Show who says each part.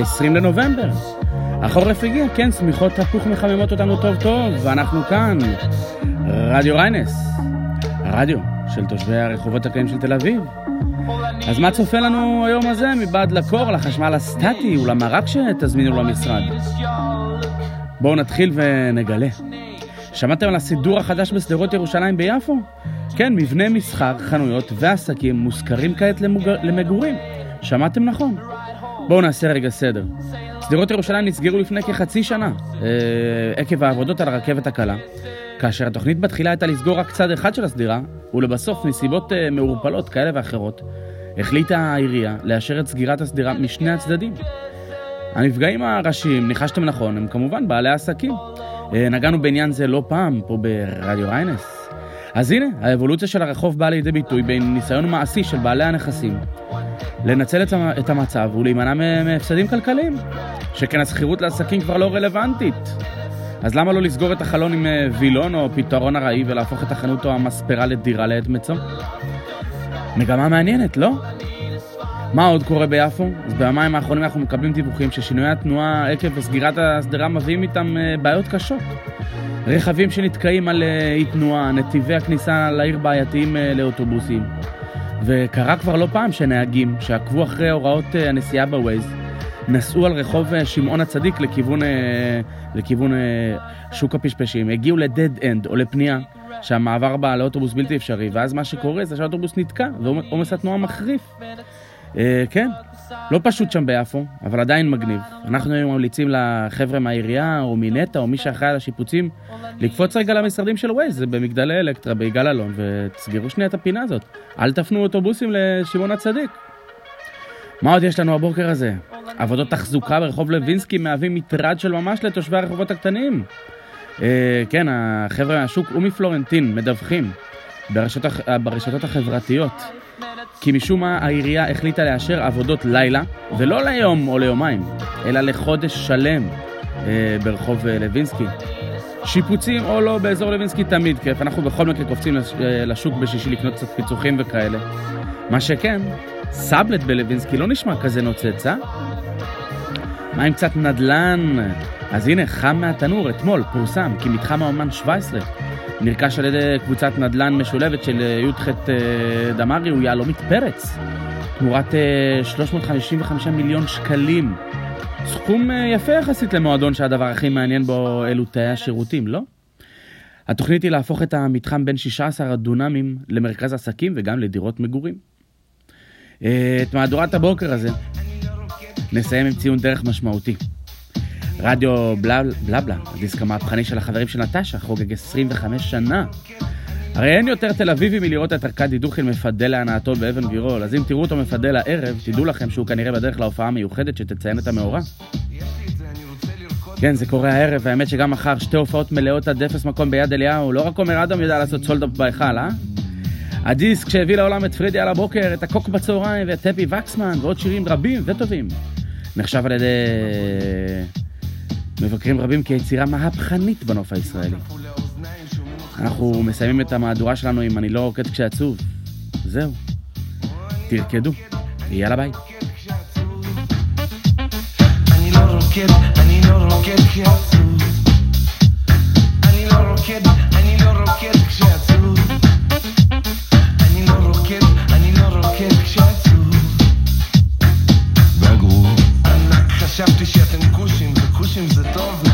Speaker 1: ה-20 לנובמבר. החורף הגיע, כן, שמיכות תפוח מחממות אותנו טוב טוב, ואנחנו כאן, רדיו ריינס, הרדיו של תושבי הרחובות הקטנים של תל אביב. אז מה צופה לנו היום הזה מבעד לקור, לחשמל הסטטי ולמרק שתזמינו למשרד? בואו נתחיל ונגלה. שמעתם על הסידור החדש בשדרות ירושלים ביפו? כן, מבנה מסחר, חנויות ועסקים מושכרים כעת למוג... למגורים. שמעתם נכון? בואו נעשה רגע סדר. שדרות ירושלים נסגרו לפני כחצי שנה, אה, עקב העבודות על הרכבת הקלה, כאשר התוכנית בתחילה הייתה לסגור רק צד אחד של הסדירה, ולבסוף, מסיבות אה, מעורפלות כאלה ואחרות, החליטה העירייה לאשר את סגירת הסדירה משני הצדדים. הנפגעים הראשיים, ניחשתם נכון, הם כמובן בעלי עסקים. אה, נגענו בעניין זה לא פעם פה ברדיו ריינס. אז הנה, האבולוציה של הרחוב באה לידי ביטוי בין ניסיון מעשי של בעלי הנכסים לנצל את המצב ולהימנע מהפסדים כלכליים, שכן השכירות לעסקים כבר לא רלוונטית. אז למה לא לסגור את החלון עם אה, וילון או פתרון ארעי ולהפוך את החנות או המספרה לדירה לעת מצוא? מגמה מעניינת, לא? מה עוד קורה ביפו? אז ביומיים האחרונים אנחנו מקבלים דיווחים ששינויי התנועה עקב סגירת השדרה מביאים איתם אה, בעיות קשות. רכבים שנתקעים על אה, אי תנועה, נתיבי הכניסה לעיר בעייתיים לאוטובוסים. וקרה כבר לא פעם שנהגים שעקבו אחרי הוראות הנסיעה בווייז נסעו על רחוב אה, שמעון הצדיק לכיוון, אה, לכיוון אה, שוק הפשפשים, הגיעו ל dead end או לפנייה שהמעבר בה לאוטובוס בלתי אפשרי, ואז מה שקורה זה שהאוטובוס נתקע ועומס התנועה מחריף. כן, לא פשוט שם ביפו, אבל עדיין מגניב. אנחנו היום ממליצים לחבר'ה מהעירייה או מנטע או מי שאחראי על השיפוצים לקפוץ רגע למשרדים של ווייז, במגדלי אלקטרה, ביגאל אלון, ותסגרו שנייה את הפינה הזאת. אל תפנו אוטובוסים לשמעון הצדיק. מה עוד יש לנו הבוקר הזה? עבודות תחזוקה ברחוב לוינסקי מהווים מטרד של ממש לתושבי הרחובות הקטנים. אה, כן, החבר'ה מהשוק אומי פלורנטין מדווחים ברשתות החברתיות כי משום מה העירייה החליטה לאשר עבודות לילה, ולא ליום או ליומיים, אלא לחודש שלם אה, ברחוב אה, לוינסקי. שיפוצים או לא באזור לוינסקי תמיד כיף, אנחנו בכל מקרה קופצים לשוק בשישי לקנות קצת פיצוחים וכאלה. מה שכן, סאבלט בלווינסקי לא נשמע כזה נוצץ, אה? מה עם קצת נדל"ן? אז הנה, חם מהתנור, אתמול פורסם כי מתחם האומן 17 נרכש על ידי קבוצת נדל"ן משולבת של י"ח אה, דמארי, הוא יהלומית פרץ, תמורת 355 אה, מיליון שקלים. סכום אה, יפה יחסית למועדון שהדבר הכי מעניין בו אלו תאי השירותים, לא? התוכנית היא להפוך את המתחם בין 16 הדונמים למרכז עסקים וגם לדירות מגורים. את מהדורת הבוקר הזה נסיים עם ציון דרך משמעותי. רדיו בלה בלה בלה, הדיסק המהפכני של החברים של נטשה, חוגג 25 שנה. הרי אין יותר תל אביבי מלראות את ארכדי דוכין מפדל להנאתו באבן גבירול, אז אם תראו אותו מפדל הערב, תדעו לכם שהוא כנראה בדרך להופעה המיוחדת שתציין את המאורע. כן, זה קורה הערב, והאמת שגם מחר שתי הופעות מלאות עד אפס מקום ביד אליהו, לא רק עומר אדם יודע לעשות sold out בהיכל, אה? הדיסק שהביא לעולם את פרידי על הבוקר, את הקוק בצהריים ואת טפי וקסמן ועוד שירים רבים וטובים. נחשב על ידי מבקרים רבים כיצירה מהפכנית בנוף הישראלי. אנחנו מסיימים את המהדורה שלנו עם אני לא רוקד כשעצוב. זהו. תרקדו. יאללה ביי. אני לא רוקד, אני לא רוקד כשעצוב. אני לא רוקד, emotions don't